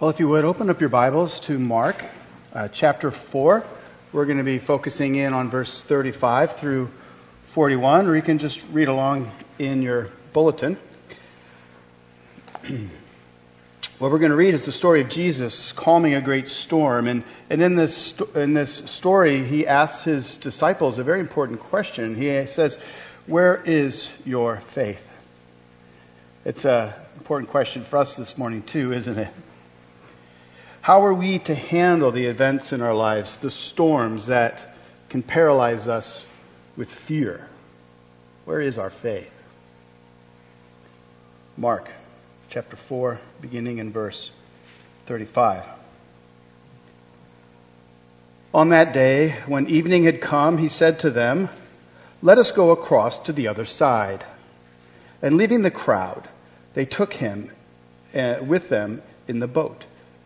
Well, if you would, open up your Bibles to Mark uh, chapter 4. We're going to be focusing in on verse 35 through 41, or you can just read along in your bulletin. what we're going to read is the story of Jesus calming a great storm. And, and in, this, in this story, he asks his disciples a very important question. He says, Where is your faith? It's an important question for us this morning, too, isn't it? How are we to handle the events in our lives, the storms that can paralyze us with fear? Where is our faith? Mark chapter 4, beginning in verse 35. On that day, when evening had come, he said to them, Let us go across to the other side. And leaving the crowd, they took him uh, with them in the boat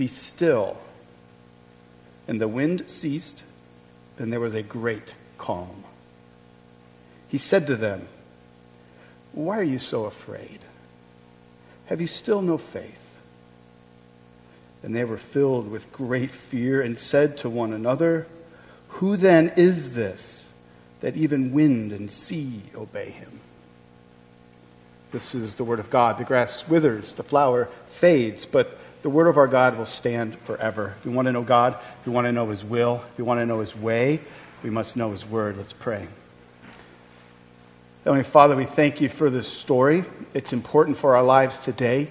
be still. And the wind ceased, and there was a great calm. He said to them, Why are you so afraid? Have you still no faith? And they were filled with great fear and said to one another, Who then is this that even wind and sea obey him? This is the word of God. The grass withers, the flower fades, but the word of our God will stand forever. If we want to know God, if we want to know his will, if we want to know his way, we must know his word. Let's pray. Heavenly Father, we thank you for this story. It's important for our lives today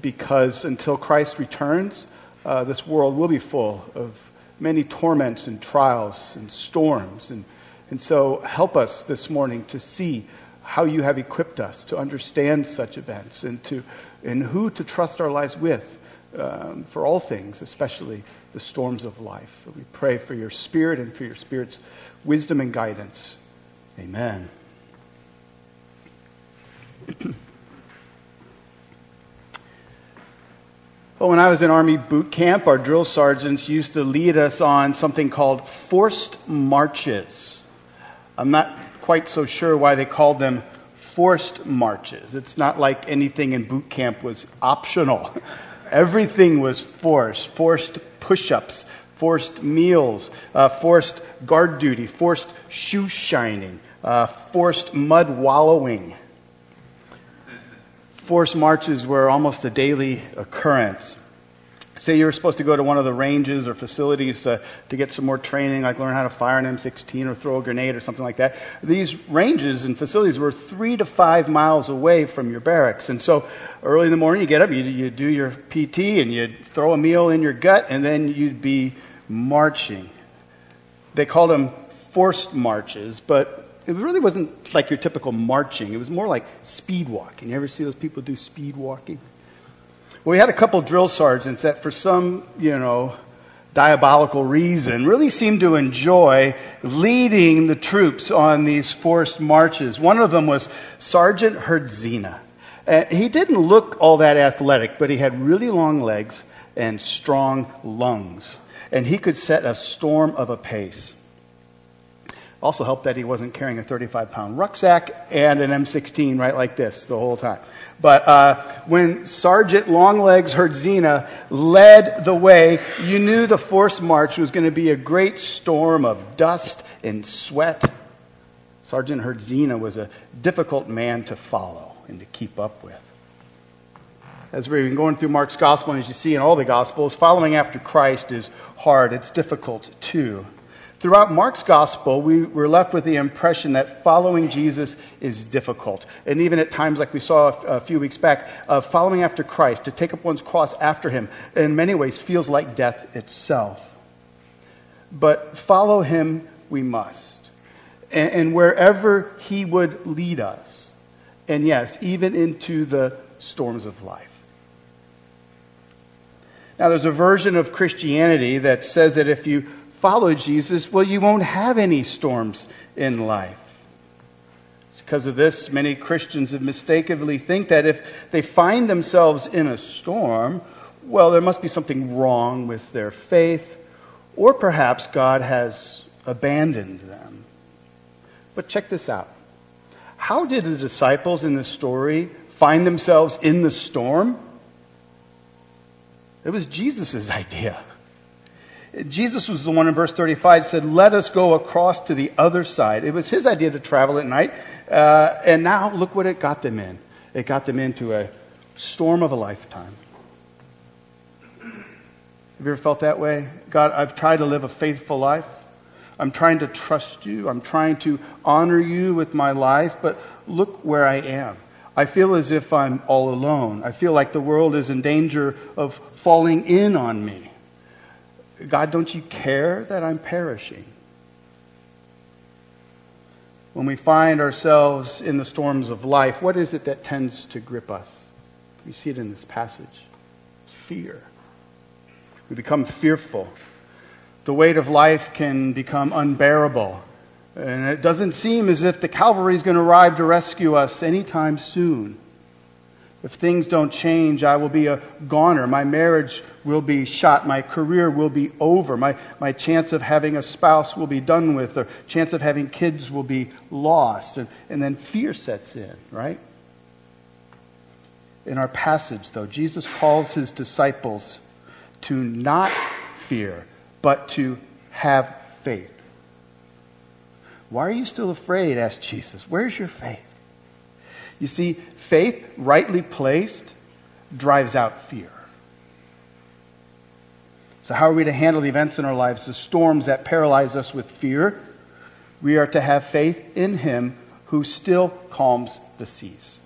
because until Christ returns, uh, this world will be full of many torments and trials and storms. And, and so help us this morning to see how you have equipped us to understand such events and, to, and who to trust our lives with um, for all things, especially the storms of life. We pray for your spirit and for your spirit's wisdom and guidance. Amen. well, when I was in Army boot camp, our drill sergeants used to lead us on something called forced marches. I'm not quite so sure why they called them forced marches. It's not like anything in boot camp was optional. Everything was forced forced push ups, forced meals, uh, forced guard duty, forced shoe shining, uh, forced mud wallowing. Forced marches were almost a daily occurrence. Say you were supposed to go to one of the ranges or facilities to, to get some more training, like learn how to fire an M16 or throw a grenade or something like that. These ranges and facilities were three to five miles away from your barracks. And so early in the morning, you get up, you, you do your PT, and you throw a meal in your gut, and then you'd be marching. They called them forced marches, but it really wasn't like your typical marching. It was more like speed walking. You ever see those people do speed walking? We had a couple drill sergeants that, for some, you know, diabolical reason, really seemed to enjoy leading the troops on these forced marches. One of them was Sergeant Herdzina. Uh, he didn't look all that athletic, but he had really long legs and strong lungs. And he could set a storm of a pace. Also helped that he wasn't carrying a 35 pound rucksack and an M16 right like this the whole time. But uh, when Sergeant Longlegs Herdzina led the way, you knew the forced march was going to be a great storm of dust and sweat. Sergeant Herdzina was a difficult man to follow and to keep up with. As we've been going through Mark's gospel, and as you see in all the gospels, following after Christ is hard. It's difficult too. Throughout Mark's gospel, we were left with the impression that following Jesus is difficult. And even at times, like we saw a few weeks back, uh, following after Christ, to take up one's cross after him, in many ways feels like death itself. But follow him we must. And, and wherever he would lead us. And yes, even into the storms of life. Now, there's a version of Christianity that says that if you follow Jesus, well, you won't have any storms in life. It's because of this, many Christians have mistakenly think that if they find themselves in a storm, well, there must be something wrong with their faith, or perhaps God has abandoned them. But check this out. How did the disciples in the story find themselves in the storm? It was Jesus' idea. Jesus was the one in verse 35 said, Let us go across to the other side. It was his idea to travel at night. Uh, and now look what it got them in. It got them into a storm of a lifetime. Have you ever felt that way? God, I've tried to live a faithful life. I'm trying to trust you. I'm trying to honor you with my life, but look where I am. I feel as if I'm all alone. I feel like the world is in danger of falling in on me. God, don't you care that I'm perishing? When we find ourselves in the storms of life, what is it that tends to grip us? We see it in this passage fear. We become fearful. The weight of life can become unbearable. And it doesn't seem as if the cavalry is going to arrive to rescue us anytime soon. If things don't change, I will be a goner. My marriage will be shot. My career will be over. My, my chance of having a spouse will be done with. Or chance of having kids will be lost. And, and then fear sets in, right? In our passage, though, Jesus calls his disciples to not fear, but to have faith. Why are you still afraid? asked Jesus. Where's your faith? You see, faith, rightly placed, drives out fear. So, how are we to handle the events in our lives, the storms that paralyze us with fear? We are to have faith in Him who still calms the seas.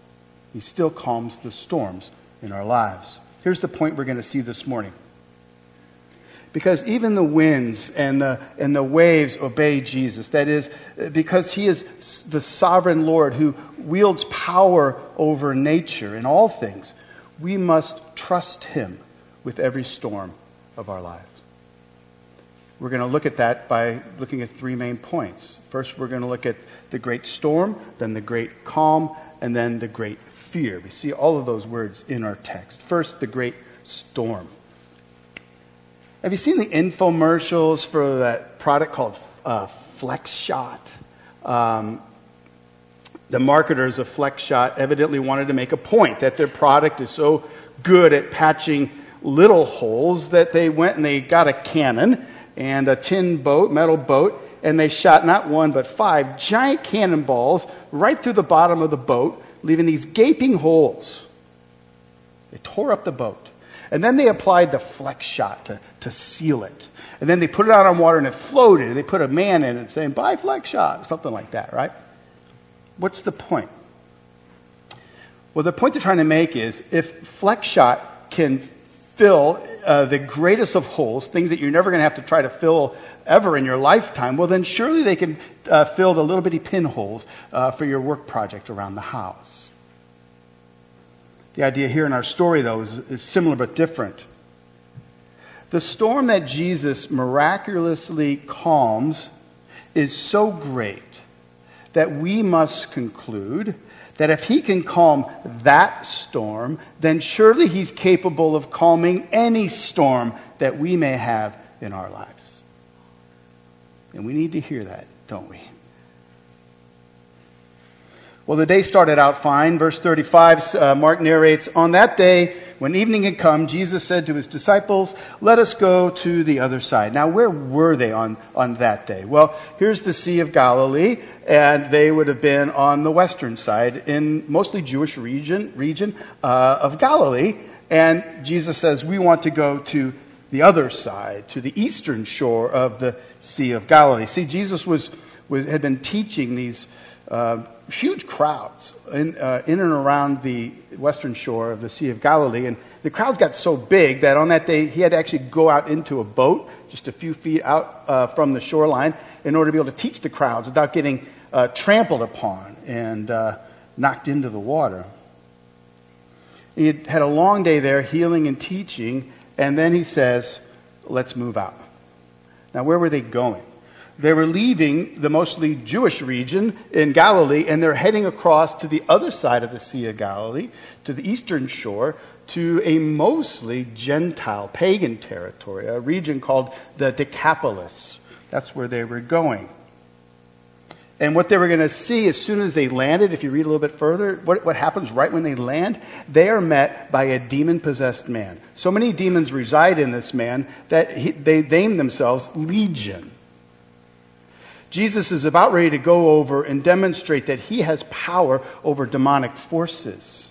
He still calms the storms in our lives. Here's the point we're going to see this morning because even the winds and the, and the waves obey Jesus. That is, because he is the sovereign Lord who wields power over nature and all things, we must trust him with every storm of our lives. We're going to look at that by looking at three main points. First, we're going to look at the great storm, then the great calm, and then the great fear. We see all of those words in our text. First, the great storm. Have you seen the infomercials for that product called uh, Flex Shot? Um, the marketers of Flex Shot evidently wanted to make a point that their product is so good at patching little holes that they went and they got a cannon and a tin boat, metal boat, and they shot not one but five giant cannonballs right through the bottom of the boat, leaving these gaping holes. They tore up the boat. And then they applied the flex shot to, to seal it. And then they put it out on water and it floated. And they put a man in it saying, buy flex shot, something like that, right? What's the point? Well, the point they're trying to make is if flex shot can fill uh, the greatest of holes, things that you're never going to have to try to fill ever in your lifetime, well, then surely they can uh, fill the little bitty pinholes uh, for your work project around the house. The idea here in our story, though, is, is similar but different. The storm that Jesus miraculously calms is so great that we must conclude that if he can calm that storm, then surely he's capable of calming any storm that we may have in our lives. And we need to hear that, don't we? Well, the day started out fine. Verse 35, uh, Mark narrates, On that day, when evening had come, Jesus said to his disciples, Let us go to the other side. Now, where were they on, on that day? Well, here's the Sea of Galilee, and they would have been on the western side in mostly Jewish region, region uh, of Galilee. And Jesus says, We want to go to the other side, to the eastern shore of the Sea of Galilee. See, Jesus was, was had been teaching these uh, huge crowds in, uh, in and around the western shore of the Sea of Galilee. And the crowds got so big that on that day he had to actually go out into a boat just a few feet out uh, from the shoreline in order to be able to teach the crowds without getting uh, trampled upon and uh, knocked into the water. He had had a long day there healing and teaching, And then he says, let's move out. Now, where were they going? They were leaving the mostly Jewish region in Galilee and they're heading across to the other side of the Sea of Galilee, to the eastern shore, to a mostly Gentile, pagan territory, a region called the Decapolis. That's where they were going. And what they were going to see as soon as they landed, if you read a little bit further, what, what happens right when they land? They are met by a demon possessed man. So many demons reside in this man that he, they name themselves Legion. Jesus is about ready to go over and demonstrate that he has power over demonic forces.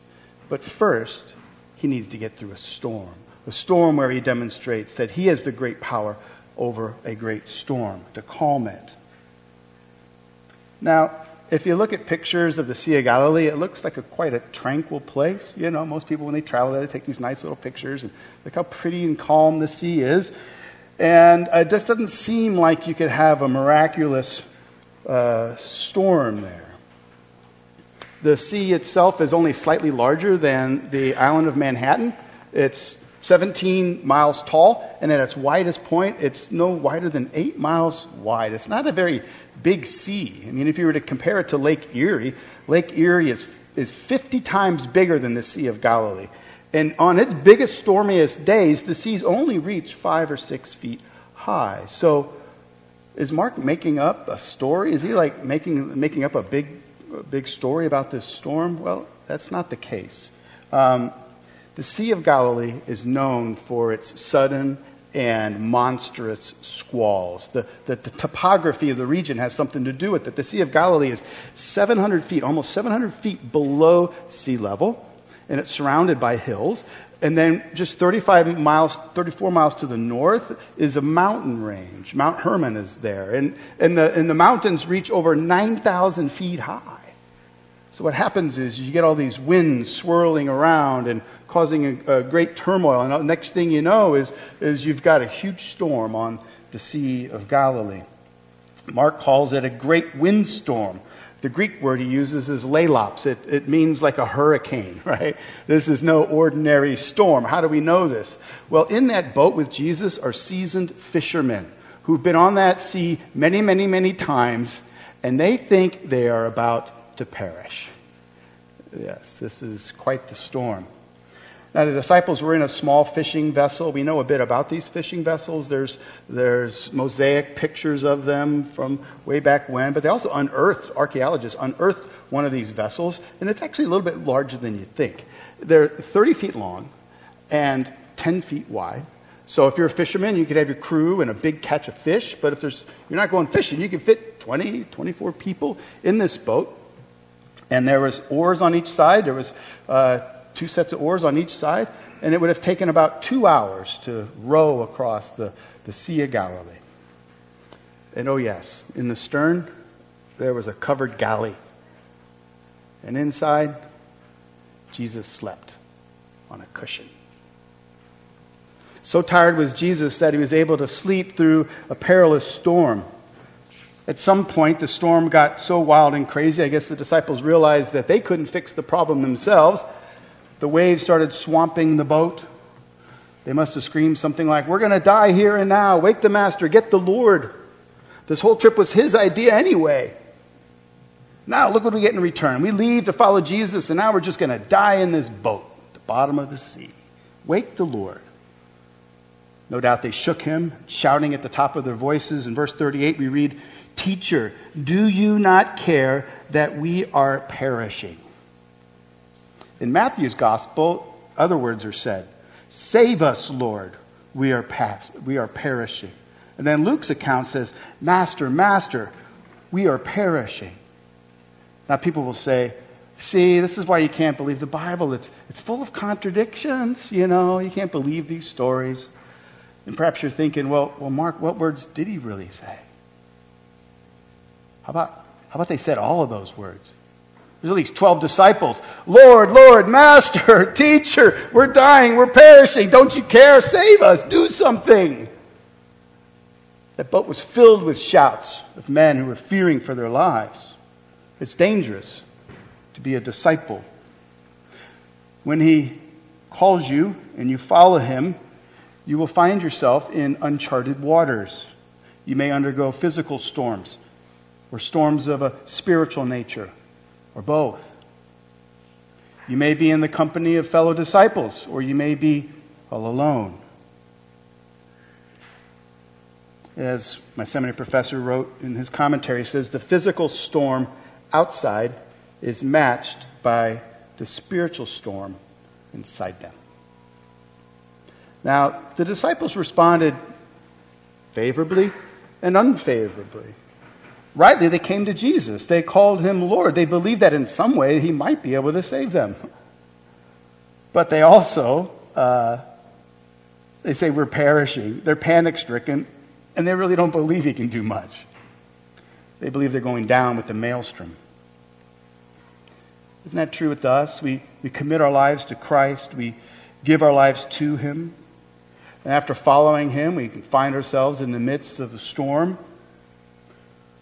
But first, he needs to get through a storm. A storm where he demonstrates that he has the great power over a great storm to calm it. Now, if you look at pictures of the Sea of Galilee, it looks like a quite a tranquil place. You know, most people when they travel there, they take these nice little pictures and look how pretty and calm the sea is. And it just doesn't seem like you could have a miraculous uh, storm there. The sea itself is only slightly larger than the island of Manhattan. It's 17 miles tall, and at its widest point, it's no wider than 8 miles wide. It's not a very big sea. I mean, if you were to compare it to Lake Erie, Lake Erie is, is 50 times bigger than the Sea of Galilee. And on its biggest, stormiest days, the seas only reach five or six feet high. So, is Mark making up a story? Is he like making, making up a big, big story about this storm? Well, that's not the case. Um, the Sea of Galilee is known for its sudden and monstrous squalls. The, the, the, topography of the region has something to do with it. The Sea of Galilee is 700 feet, almost 700 feet below sea level, and it's surrounded by hills. And then just 35 miles, 34 miles to the north is a mountain range. Mount Hermon is there. And, and, the, and the mountains reach over 9,000 feet high. So what happens is you get all these winds swirling around and causing a, a, great turmoil. And the next thing you know is, is you've got a huge storm on the Sea of Galilee. Mark calls it a great windstorm. The Greek word he uses is lailaps. It, it means like a hurricane, right? This is no ordinary storm. How do we know this? Well, in that boat with Jesus are seasoned fishermen who've been on that sea many, many, many times, and they think they are about to perish. Yes, this is quite the storm. Now, the disciples were in a small fishing vessel. We know a bit about these fishing vessels. There's, there's mosaic pictures of them from way back when, but they also unearthed, archaeologists unearthed one of these vessels, and it's actually a little bit larger than you think. They're 30 feet long and 10 feet wide. So if you're a fisherman, you could have your crew and a big catch of fish, but if there's, you're not going fishing, you can fit 20, 24 people in this boat. And there was oars on each side. There was uh, two sets of oars on each side, and it would have taken about two hours to row across the, the Sea of Galilee. And oh, yes, in the stern, there was a covered galley. And inside, Jesus slept on a cushion. So tired was Jesus that he was able to sleep through a perilous storm. At some point, the storm got so wild and crazy, I guess the disciples realized that they couldn't fix the problem themselves. The waves started swamping the boat. They must have screamed something like, We're going to die here and now. Wake the master. Get the Lord. This whole trip was his idea anyway. Now, look what we get in return. We leave to follow Jesus, and now we're just going to die in this boat, the bottom of the sea. Wake the Lord. No doubt they shook him, shouting at the top of their voices. In verse 38, we read, Teacher, do you not care that we are perishing? In Matthew's gospel, other words are said Save us, Lord, we are, past, we are perishing. And then Luke's account says, Master, Master, we are perishing. Now, people will say, See, this is why you can't believe the Bible. It's, it's full of contradictions, you know, you can't believe these stories. And perhaps you're thinking, well, well, Mark, what words did he really say? How about, how about they said all of those words? There's at least 12 disciples. Lord, Lord, Master, Teacher, we're dying, we're perishing. Don't you care? Save us, do something. That boat was filled with shouts of men who were fearing for their lives. It's dangerous to be a disciple. When he calls you and you follow him, you will find yourself in uncharted waters. You may undergo physical storms or storms of a spiritual nature or both. You may be in the company of fellow disciples or you may be all alone. As my seminary professor wrote in his commentary, he says the physical storm outside is matched by the spiritual storm inside them. Now, the disciples responded favorably and unfavorably. Rightly, they came to Jesus. They called him Lord. They believed that in some way he might be able to save them. But they also, uh, they say we're perishing. They're panic stricken, and they really don't believe he can do much. They believe they're going down with the maelstrom. Isn't that true with us? We, we commit our lives to Christ, we give our lives to him. And after following him, we can find ourselves in the midst of a storm.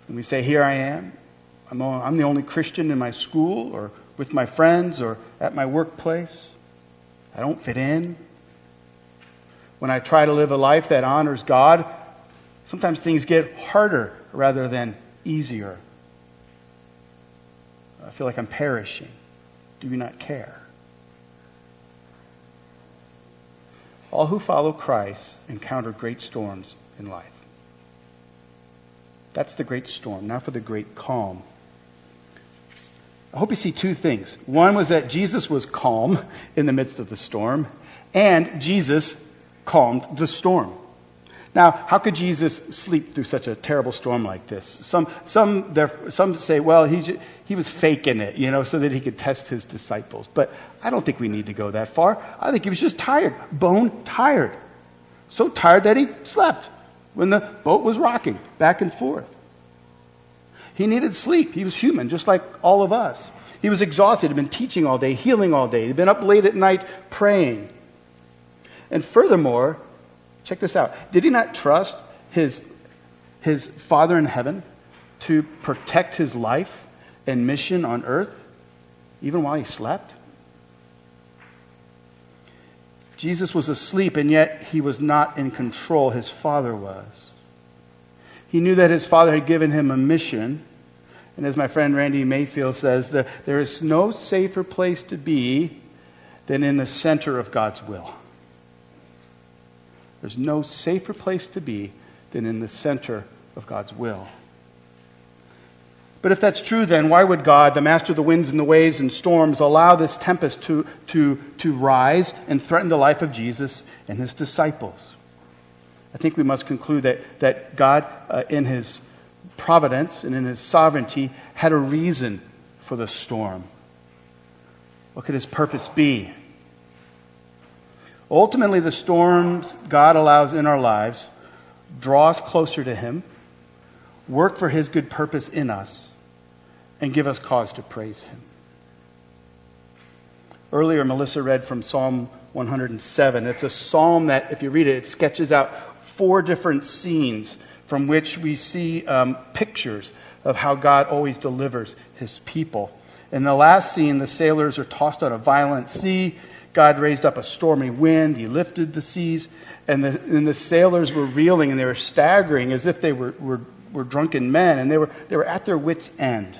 And we say, Here I am. I'm, I'm the only Christian in my school or with my friends or at my workplace. I don't fit in. When I try to live a life that honors God, sometimes things get harder rather than easier. I feel like I'm perishing. Do you not care? All who follow Christ encounter great storms in life. That's the great storm. Now for the great calm. I hope you see two things. One was that Jesus was calm in the midst of the storm, and Jesus calmed the storm. Now, how could Jesus sleep through such a terrible storm like this? Some, some, there, some say, well, he, he was faking it, you know, so that he could test his disciples. But I don't think we need to go that far. I think he was just tired, bone tired. So tired that he slept when the boat was rocking back and forth. He needed sleep. He was human, just like all of us. He was exhausted. He'd been teaching all day, healing all day. He'd been up late at night praying. And furthermore, check this out. Did he not trust his, his Father in heaven to protect his life and mission on earth, even while he slept? Jesus was asleep, and yet he was not in control. His Father was. He knew that his Father had given him a mission. And as my friend Randy Mayfield says, the, there is no safer place to be than in the center of God's will. There's no safer place to be than in the center of God's will. But if that's true, then why would God, the master of the winds and the waves and storms, allow this tempest to, to, to rise and threaten the life of Jesus and his disciples? I think we must conclude that, that God, uh, in his providence and in his sovereignty, had a reason for the storm. What could his purpose be? Ultimately, the storms God allows in our lives draw us closer to him, work for his good purpose in us, and give us cause to praise Him. Earlier, Melissa read from Psalm 107. It's a psalm that, if you read it, it sketches out four different scenes from which we see um, pictures of how God always delivers His people. In the last scene, the sailors are tossed on a violent sea. God raised up a stormy wind. He lifted the seas. And the, and the sailors were reeling and they were staggering as if they were, were, were drunken men. And they were, they were at their wits' end.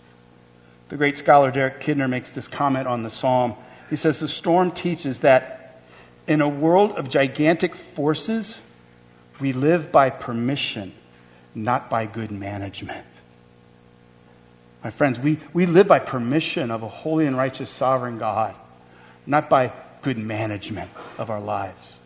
The great scholar Derek Kidner makes this comment on the psalm. He says, The storm teaches that in a world of gigantic forces, we live by permission, not by good management. My friends, we, we live by permission of a holy and righteous sovereign God, not by good management of our lives.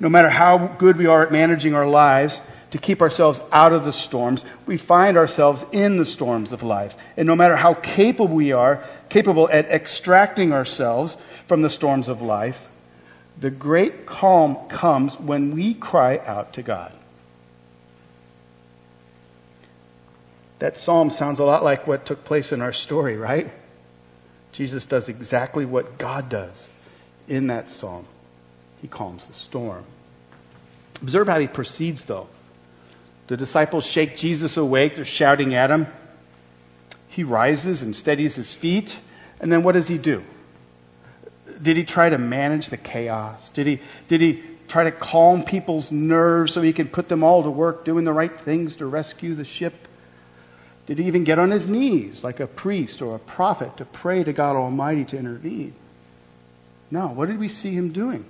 No matter how good we are at managing our lives, to keep ourselves out of the storms, we find ourselves in the storms of life. And no matter how capable we are, capable at extracting ourselves from the storms of life, The great calm comes when we cry out to God. That psalm sounds a lot like what took place in our story, right? Jesus does exactly what God does in that psalm. He calms the storm. Observe how he proceeds, though. The disciples shake Jesus awake. They're shouting at him. He rises and steadies his feet. And then what does he do? Did he try to manage the chaos? Did he, did he try to calm people's nerves so he could put them all to work doing the right things to rescue the ship? Did he even get on his knees like a priest or a prophet to pray to God Almighty to intervene? No. What did we see him doing?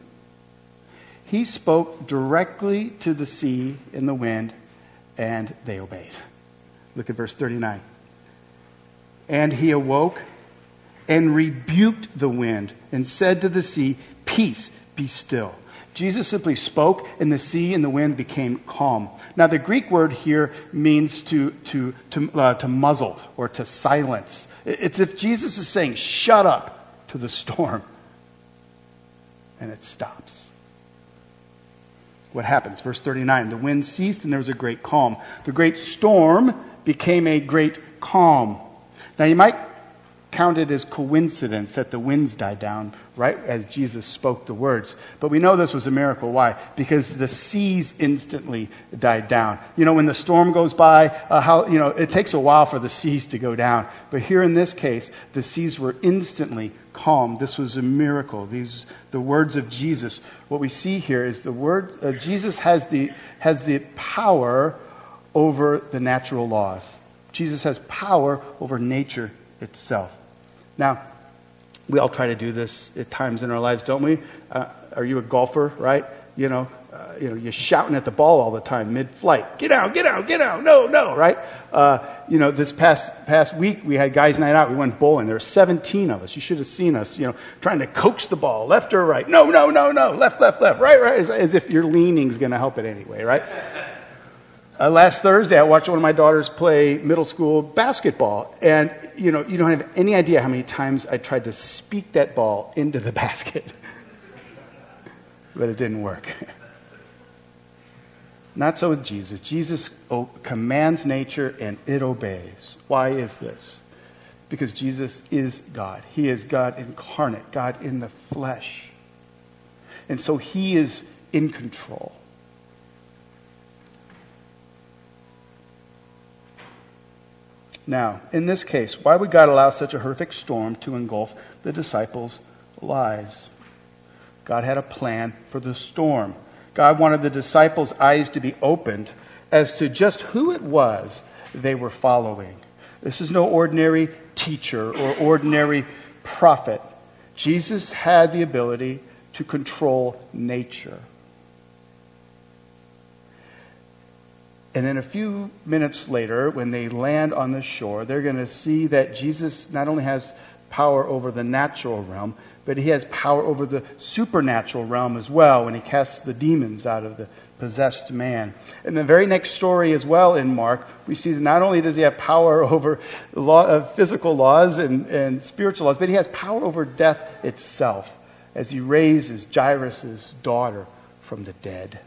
He spoke directly to the sea and the wind, and they obeyed. Look at verse 39. And he awoke and rebuked the wind and said to the sea, Peace, be still. Jesus simply spoke, and the sea and the wind became calm. Now, the Greek word here means to, to, to, uh, to muzzle or to silence. It's if Jesus is saying, Shut up to the storm, and it stops. What happens? Verse 39 The wind ceased, and there was a great calm. The great storm became a great calm. Now, you might count it as coincidence that the winds died down right as Jesus spoke the words. But we know this was a miracle. Why? Because the seas instantly died down. You know, when the storm goes by, uh, how, you know, it takes a while for the seas to go down. But here in this case, the seas were instantly calm. This was a miracle. These, the words of Jesus. What we see here is the word, uh, Jesus has the, has the power over the natural laws. Jesus has power over nature itself. Now, we all try to do this at times in our lives, don't we? Uh, are you a golfer, right? You know, uh, you know, you're shouting at the ball all the time mid-flight. Get out, get out, get out. No, no, right? Uh, you know, this past past week we had guys' night out. We went bowling. There were 17 of us. You should have seen us. You know, trying to coax the ball left or right. No, no, no, no. Left, left, left. Right, right. As, as if your leaning is going to help it anyway, right? Uh, last Thursday, I watched one of my daughters play middle school basketball, and you know, you don't have any idea how many times I tried to speak that ball into the basket, but it didn't work. Not so with Jesus. Jesus commands nature and it obeys. Why is this? Because Jesus is God. He is God incarnate, God in the flesh. And so he is in control. Now, in this case, why would God allow such a horrific storm to engulf the disciples' lives? God had a plan for the storm. God wanted the disciples' eyes to be opened as to just who it was they were following. This is no ordinary teacher or ordinary prophet. Jesus had the ability to control nature. And then a few minutes later, when they land on the shore, they're going to see that Jesus not only has power over the natural realm, but he has power over the supernatural realm as well when he casts the demons out of the possessed man. In the very next story as well in Mark, we see that not only does he have power over law, uh, physical laws and, and spiritual laws, but he has power over death itself as he raises Jairus' daughter from the dead.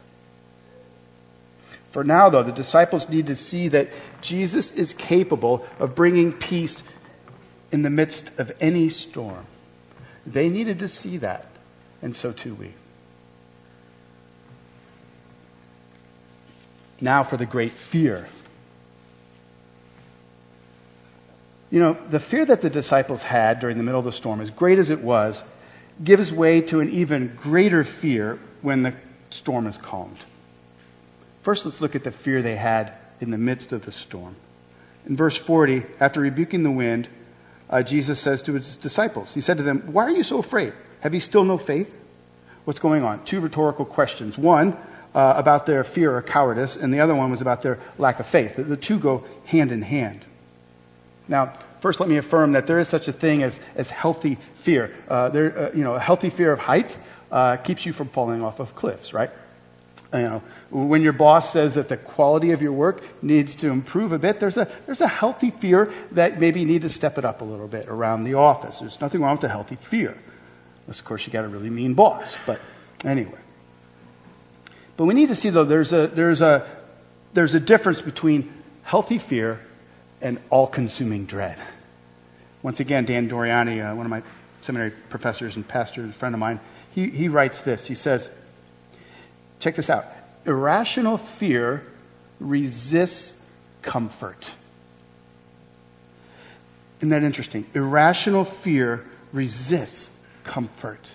For now, though, the disciples need to see that Jesus is capable of bringing peace in the midst of any storm. They needed to see that, and so too we. Now for the great fear. You know, the fear that the disciples had during the middle of the storm, as great as it was, gives way to an even greater fear when the storm is calmed. First, let's look at the fear they had in the midst of the storm. In verse 40, after rebuking the wind, uh, Jesus says to his disciples, He said to them, Why are you so afraid? Have you still no faith? What's going on? Two rhetorical questions. One uh, about their fear or cowardice, and the other one was about their lack of faith. The, the two go hand in hand. Now, first, let me affirm that there is such a thing as, as healthy fear. Uh, there, uh, you know, a healthy fear of heights uh, keeps you from falling off of cliffs, right? You know, when your boss says that the quality of your work needs to improve a bit, there's a, there's a healthy fear that maybe you need to step it up a little bit around the office. There's nothing wrong with a healthy fear. Unless, of course, you got a really mean boss. But Anyway. But we need to see, though, there's a, there's a, there's a difference between healthy fear and all consuming dread. Once again, Dan Doriani, uh, one of my seminary professors and pastors, a friend of mine, he, he writes this. He says, check this out irrational fear resists comfort. Isn't that interesting? Irrational fear resists comfort.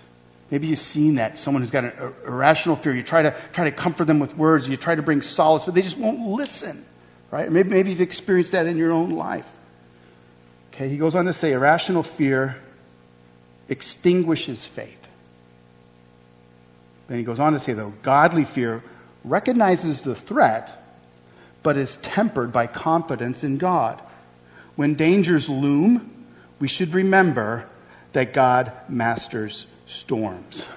Maybe you've seen that. Someone who's got an irrational fear. You try to, try to comfort them with words. You try to bring solace, but they just won't listen. Right? Maybe, maybe you've experienced that in your own life. Okay, he goes on to say irrational fear extinguishes faith. Then he goes on to say, though, godly fear recognizes the threat, but is tempered by confidence in God. When dangers loom, we should remember that God masters storms.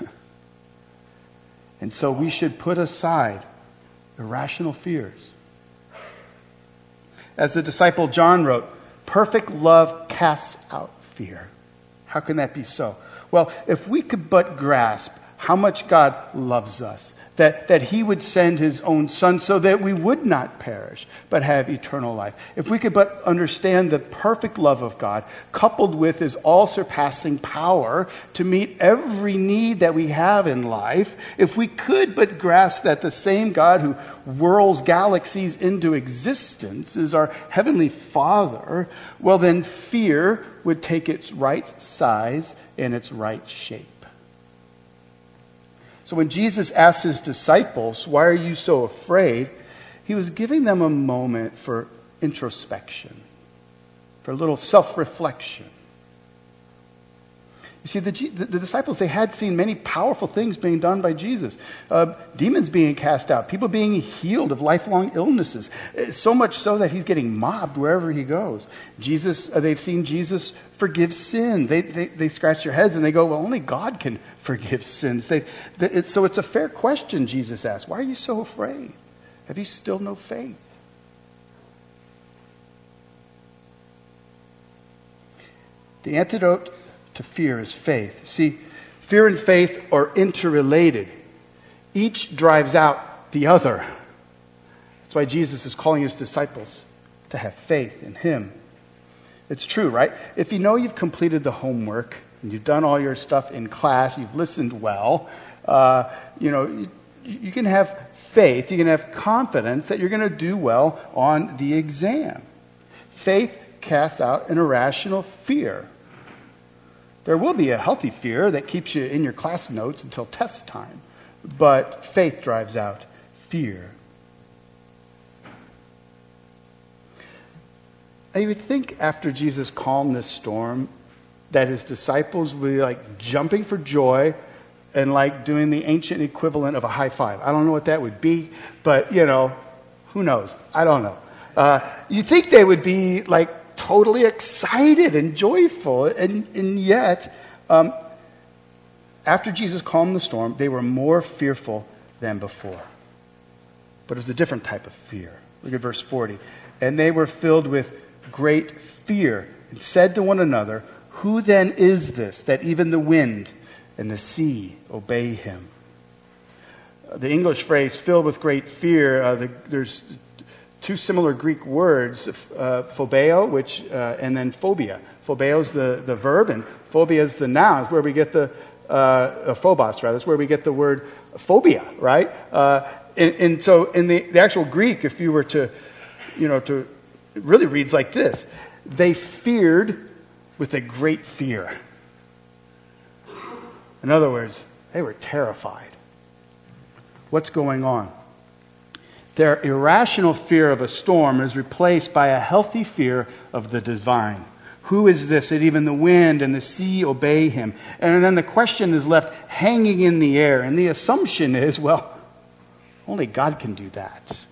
and so we should put aside irrational fears. As the disciple John wrote, perfect love casts out fear. How can that be so? Well, if we could but grasp how much God loves us, that, that he would send his own son so that we would not perish, but have eternal life. If we could but understand the perfect love of God, coupled with his all surpassing power to meet every need that we have in life, if we could but grasp that the same God who whirls galaxies into existence is our heavenly Father, well, then fear would take its right size and its right shape. So when Jesus asked his disciples, Why are you so afraid? he was giving them a moment for introspection, for a little self reflection. You see, the, the, disciples, they had seen many powerful things being done by Jesus. Uh, demons being cast out, people being healed of lifelong illnesses. Uh, so much so that he's getting mobbed wherever he goes. Jesus, uh, they've seen Jesus forgive sin. They, they, they scratch their heads and they go, well, only God can forgive sins. They, they, so it's a fair question Jesus asks Why are you so afraid? Have you still no faith? The antidote to fear is faith. See, fear and faith are interrelated. Each drives out the other. That's why Jesus is calling his disciples to have faith in him. It's true, right? If you know you've completed the homework and you've done all your stuff in class, you've listened well, uh, you know, you, you can have faith, you can have confidence that you're going to do well on the exam. Faith casts out an irrational fear. There will be a healthy fear that keeps you in your class notes until test time, but faith drives out fear. I would think after Jesus calmed this storm that his disciples would be like jumping for joy and like doing the ancient equivalent of a high five. I don't know what that would be, but you know, who knows? I don't know. Uh, you think they would be like totally excited and joyful. And, and yet, um, after Jesus calmed the storm, they were more fearful than before. But it was a different type of fear. Look at verse 40. And they were filled with great fear and said to one another, Who then is this that even the wind and the sea obey him? The English phrase, filled with great fear, uh, the, there's two similar Greek words, uh, phobeo, which, uh, and then phobia. Phobeo is the, the verb, and phobia is the noun. It's where we get the, uh, uh phobos, rather. That's where we get the word phobia, right? Uh, and, and, so in the, the actual Greek, if you were to, you know, to, it really reads like this. They feared with a great fear. In other words, they were terrified. What's going on? Their irrational fear of a storm is replaced by a healthy fear of the divine. Who is this that even the wind and the sea obey him? And then the question is left hanging in the air. And the assumption is, well, only God can do that.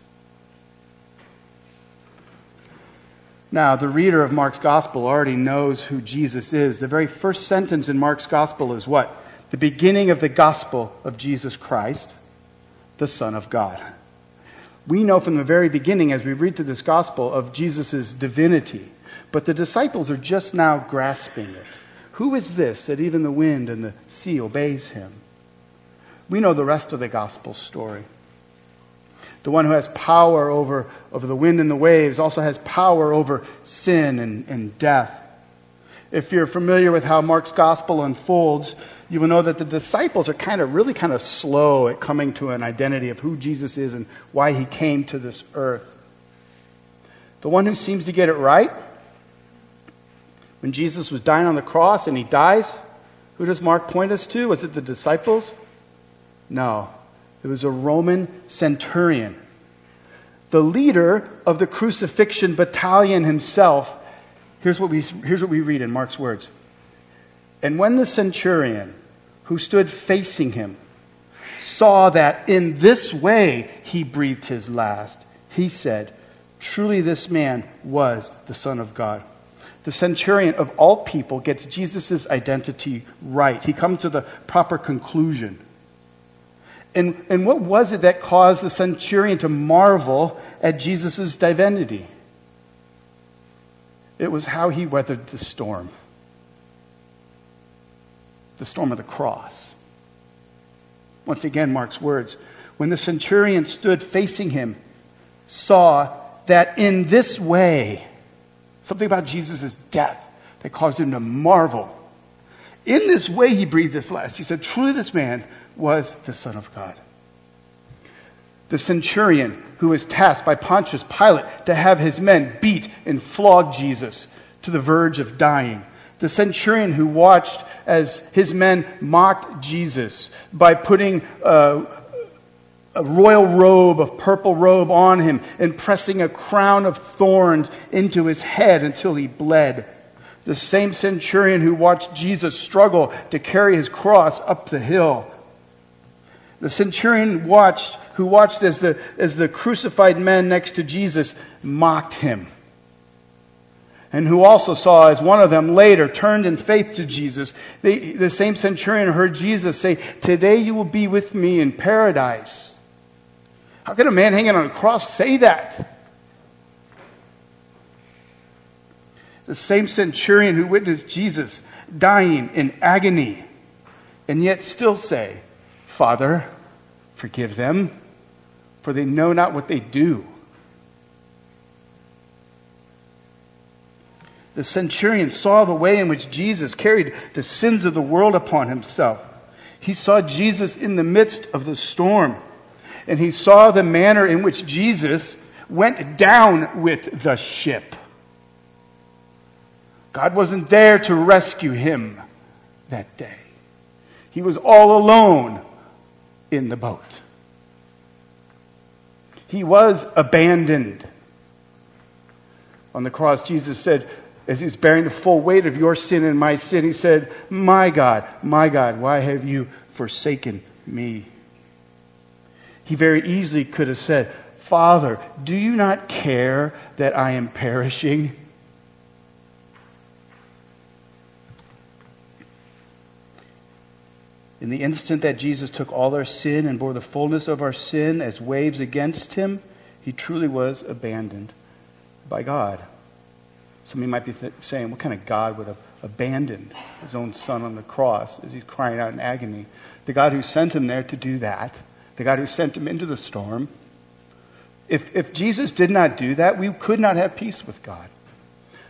Now, the reader of Mark's gospel already knows who Jesus is. The very first sentence in Mark's gospel is what? The beginning of the gospel of Jesus Christ, the Son of God. We know from the very beginning, as we read through this gospel, of Jesus' divinity. But the disciples are just now grasping it. Who is this that even the wind and the sea obeys him? We know the rest of the gospel story. The one who has power over, over the wind and the waves also has power over sin and, and death. If you're familiar with how Mark's gospel unfolds, you will know that the disciples are kind of really kind of slow at coming to an identity of who Jesus is and why he came to this earth. The one who seems to get it right, when Jesus was dying on the cross and he dies, who does Mark point us to? Was it the disciples? No, it was a Roman centurion. The leader of the crucifixion battalion himself. Here's what we, here's what we read in Mark's words. And when the centurion who stood facing him saw that in this way he breathed his last, he said, Truly, this man was the Son of God. The centurion of all people gets Jesus' identity right. He comes to the proper conclusion. And, and what was it that caused the centurion to marvel at Jesus' divinity? It was how he weathered the storm the storm of the cross. Once again, Mark's words. When the centurion stood facing him, saw that in this way, something about Jesus' death that caused him to marvel. In this way, he breathed this last. He said, Truly, this man was the Son of God. The centurion who was tasked by Pontius Pilate to have his men beat and flog Jesus to the verge of dying the centurion who watched as his men mocked Jesus by putting a, a royal robe of purple robe on him and pressing a crown of thorns into his head until he bled. The same centurion who watched Jesus struggle to carry his cross up the hill. The centurion watched, who watched as the, as the crucified men next to Jesus mocked him and who also saw as one of them later turned in faith to Jesus. They, the same centurion heard Jesus say, Today you will be with me in paradise. How could a man hanging on a cross say that? The same centurion who witnessed Jesus dying in agony and yet still say, Father, forgive them, for they know not what they do. The centurion saw the way in which Jesus carried the sins of the world upon himself. He saw Jesus in the midst of the storm, and he saw the manner in which Jesus went down with the ship. God wasn't there to rescue him that day. He was all alone in the boat. He was abandoned. On the cross, Jesus said, as he was bearing the full weight of your sin and my sin, he said, My God, my God, why have you forsaken me? He very easily could have said, Father, do you not care that I am perishing? In the instant that Jesus took all our sin and bore the fullness of our sin as waves against him, he truly was abandoned by God. Some of you might be th- saying, what kind of God would have abandoned his own son on the cross as he's crying out in agony? The God who sent him there to do that, the God who sent him into the storm. If, if Jesus did not do that, we could not have peace with God.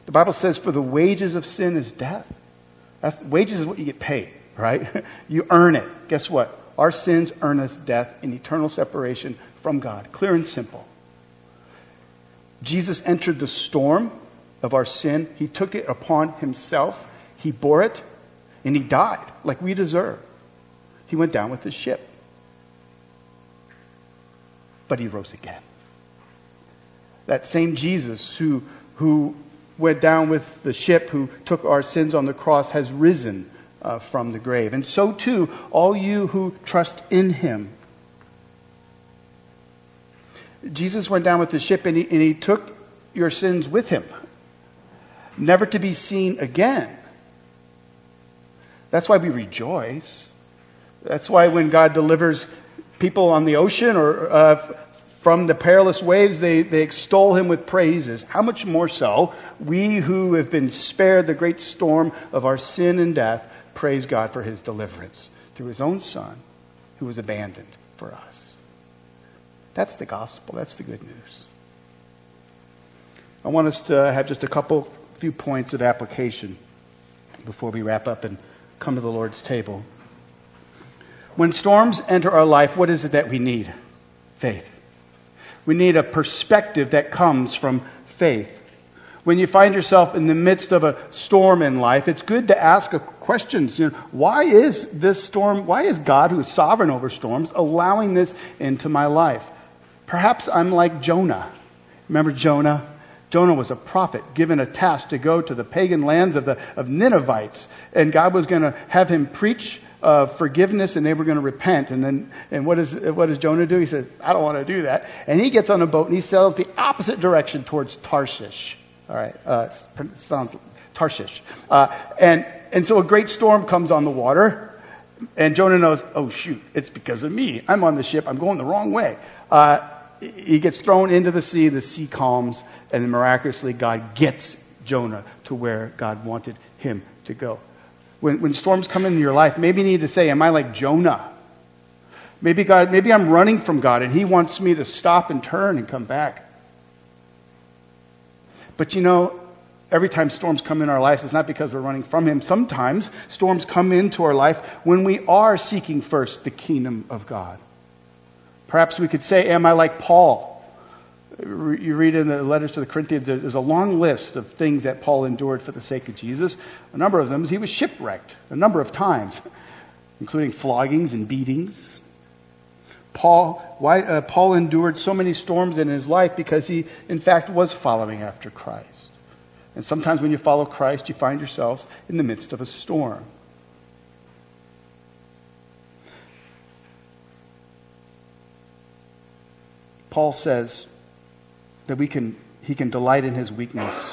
The Bible says, for the wages of sin is death. That's, wages is what you get paid, right? you earn it. Guess what? Our sins earn us death and eternal separation from God. Clear and simple. Jesus entered the storm of our sin. He took it upon himself. He bore it, and he died like we deserve. He went down with the ship. But he rose again. That same Jesus who, who went down with the ship, who took our sins on the cross, has risen uh, from the grave. And so too, all you who trust in him. Jesus went down with the ship and he, and he took your sins with him never to be seen again. That's why we rejoice. That's why when God delivers people on the ocean or uh, from the perilous waves, they, they extol him with praises. How much more so, we who have been spared the great storm of our sin and death, praise God for his deliverance through his own Son who was abandoned for us. That's the gospel. That's the good news. I want us to have just a couple, few points of application before we wrap up and come to the Lord's table. When storms enter our life, what is it that we need? Faith. We need a perspective that comes from faith. When you find yourself in the midst of a storm in life, it's good to ask questions. You know, why is this storm, why is God, who is sovereign over storms, allowing this into my life? Perhaps I'm like Jonah. Remember Jonah? Jonah was a prophet given a task to go to the pagan lands of the of Ninevites, and God was going to have him preach uh, forgiveness, and they were going to repent. And then, and what, is, what does Jonah do? He says, "I don't want to do that," and he gets on a boat and he sails the opposite direction towards Tarshish. All right, uh, sounds Tarshish, uh, and and so a great storm comes on the water, and Jonah knows, oh shoot, it's because of me. I'm on the ship. I'm going the wrong way. Uh, he gets thrown into the sea, the sea calms, and miraculously God gets Jonah to where God wanted him to go. When, when storms come into your life, maybe you need to say, Am I like Jonah? Maybe God, maybe I'm running from God and He wants me to stop and turn and come back. But you know, every time storms come in our lives, it's not because we're running from Him. Sometimes storms come into our life when we are seeking first the kingdom of God. Perhaps we could say, Am I like Paul? You read in the letters to the Corinthians, there's a long list of things that Paul endured for the sake of Jesus. A number of them, he was shipwrecked a number of times, including floggings and beatings. Paul, why, uh, Paul endured so many storms in his life because he, in fact, was following after Christ. And sometimes when you follow Christ, you find yourselves in the midst of a storm. Paul says that we can, he can delight in his weakness,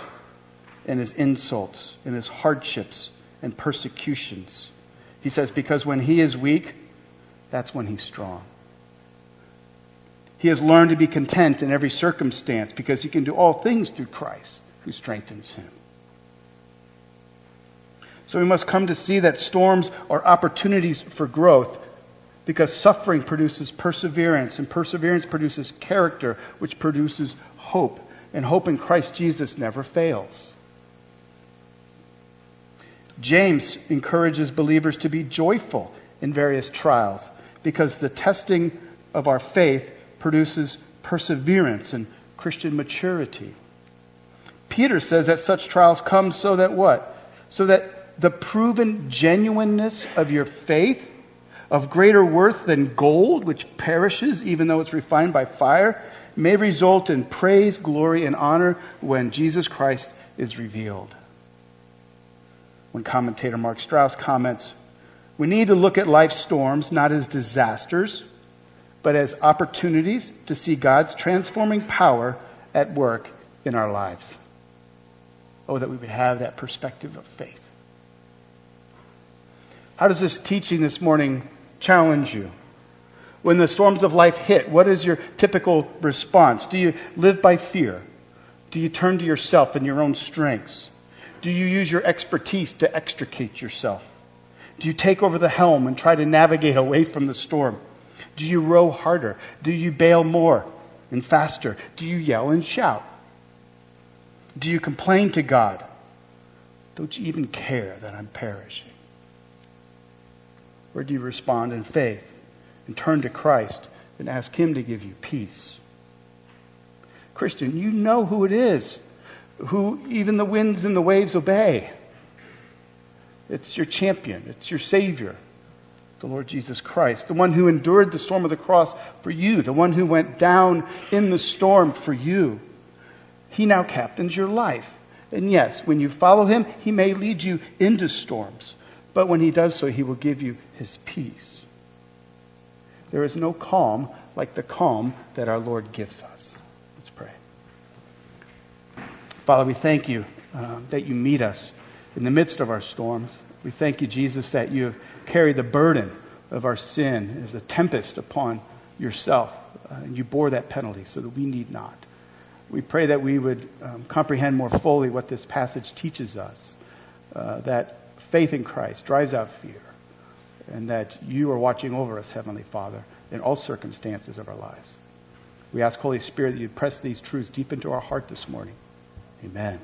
in his insults, in his hardships and persecutions. He says, because when he is weak, that's when he's strong. He has learned to be content in every circumstance because he can do all things through Christ who strengthens him. So we must come to see that storms are opportunities for growth because suffering produces perseverance, and perseverance produces character, which produces hope. And hope in Christ Jesus never fails. James encourages believers to be joyful in various trials because the testing of our faith produces perseverance and Christian maturity. Peter says that such trials come so that what? So that the proven genuineness of your faith of greater worth than gold, which perishes even though it's refined by fire, may result in praise, glory, and honor when Jesus Christ is revealed. When commentator Mark Strauss comments, we need to look at life's storms not as disasters, but as opportunities to see God's transforming power at work in our lives. Oh, that we would have that perspective of faith. How does this teaching this morning challenge you? When the storms of life hit, what is your typical response? Do you live by fear? Do you turn to yourself and your own strengths? Do you use your expertise to extricate yourself? Do you take over the helm and try to navigate away from the storm? Do you row harder? Do you bail more and faster? Do you yell and shout? Do you complain to God? Don't you even care that I'm perishing? Or do you respond in faith and turn to Christ and ask Him to give you peace? Christian, you know who it is who even the winds and the waves obey. It's your champion, it's your Savior, the Lord Jesus Christ, the one who endured the storm of the cross for you, the one who went down in the storm for you. He now captains your life. And yes, when you follow him, he may lead you into storms. But when he does so, he will give you his peace. There is no calm like the calm that our Lord gives us. Let's pray. Father, we thank you uh, that you meet us in the midst of our storms. We thank you, Jesus, that you have carried the burden of our sin as a tempest upon yourself. Uh, and you bore that penalty so that we need not. We pray that we would um, comprehend more fully what this passage teaches us, uh, that faith in Christ drives out fear. and that you are watching over us, Heavenly Father, in all circumstances of our lives. We ask, Holy Spirit, that you press these truths deep into our heart this morning. Amen.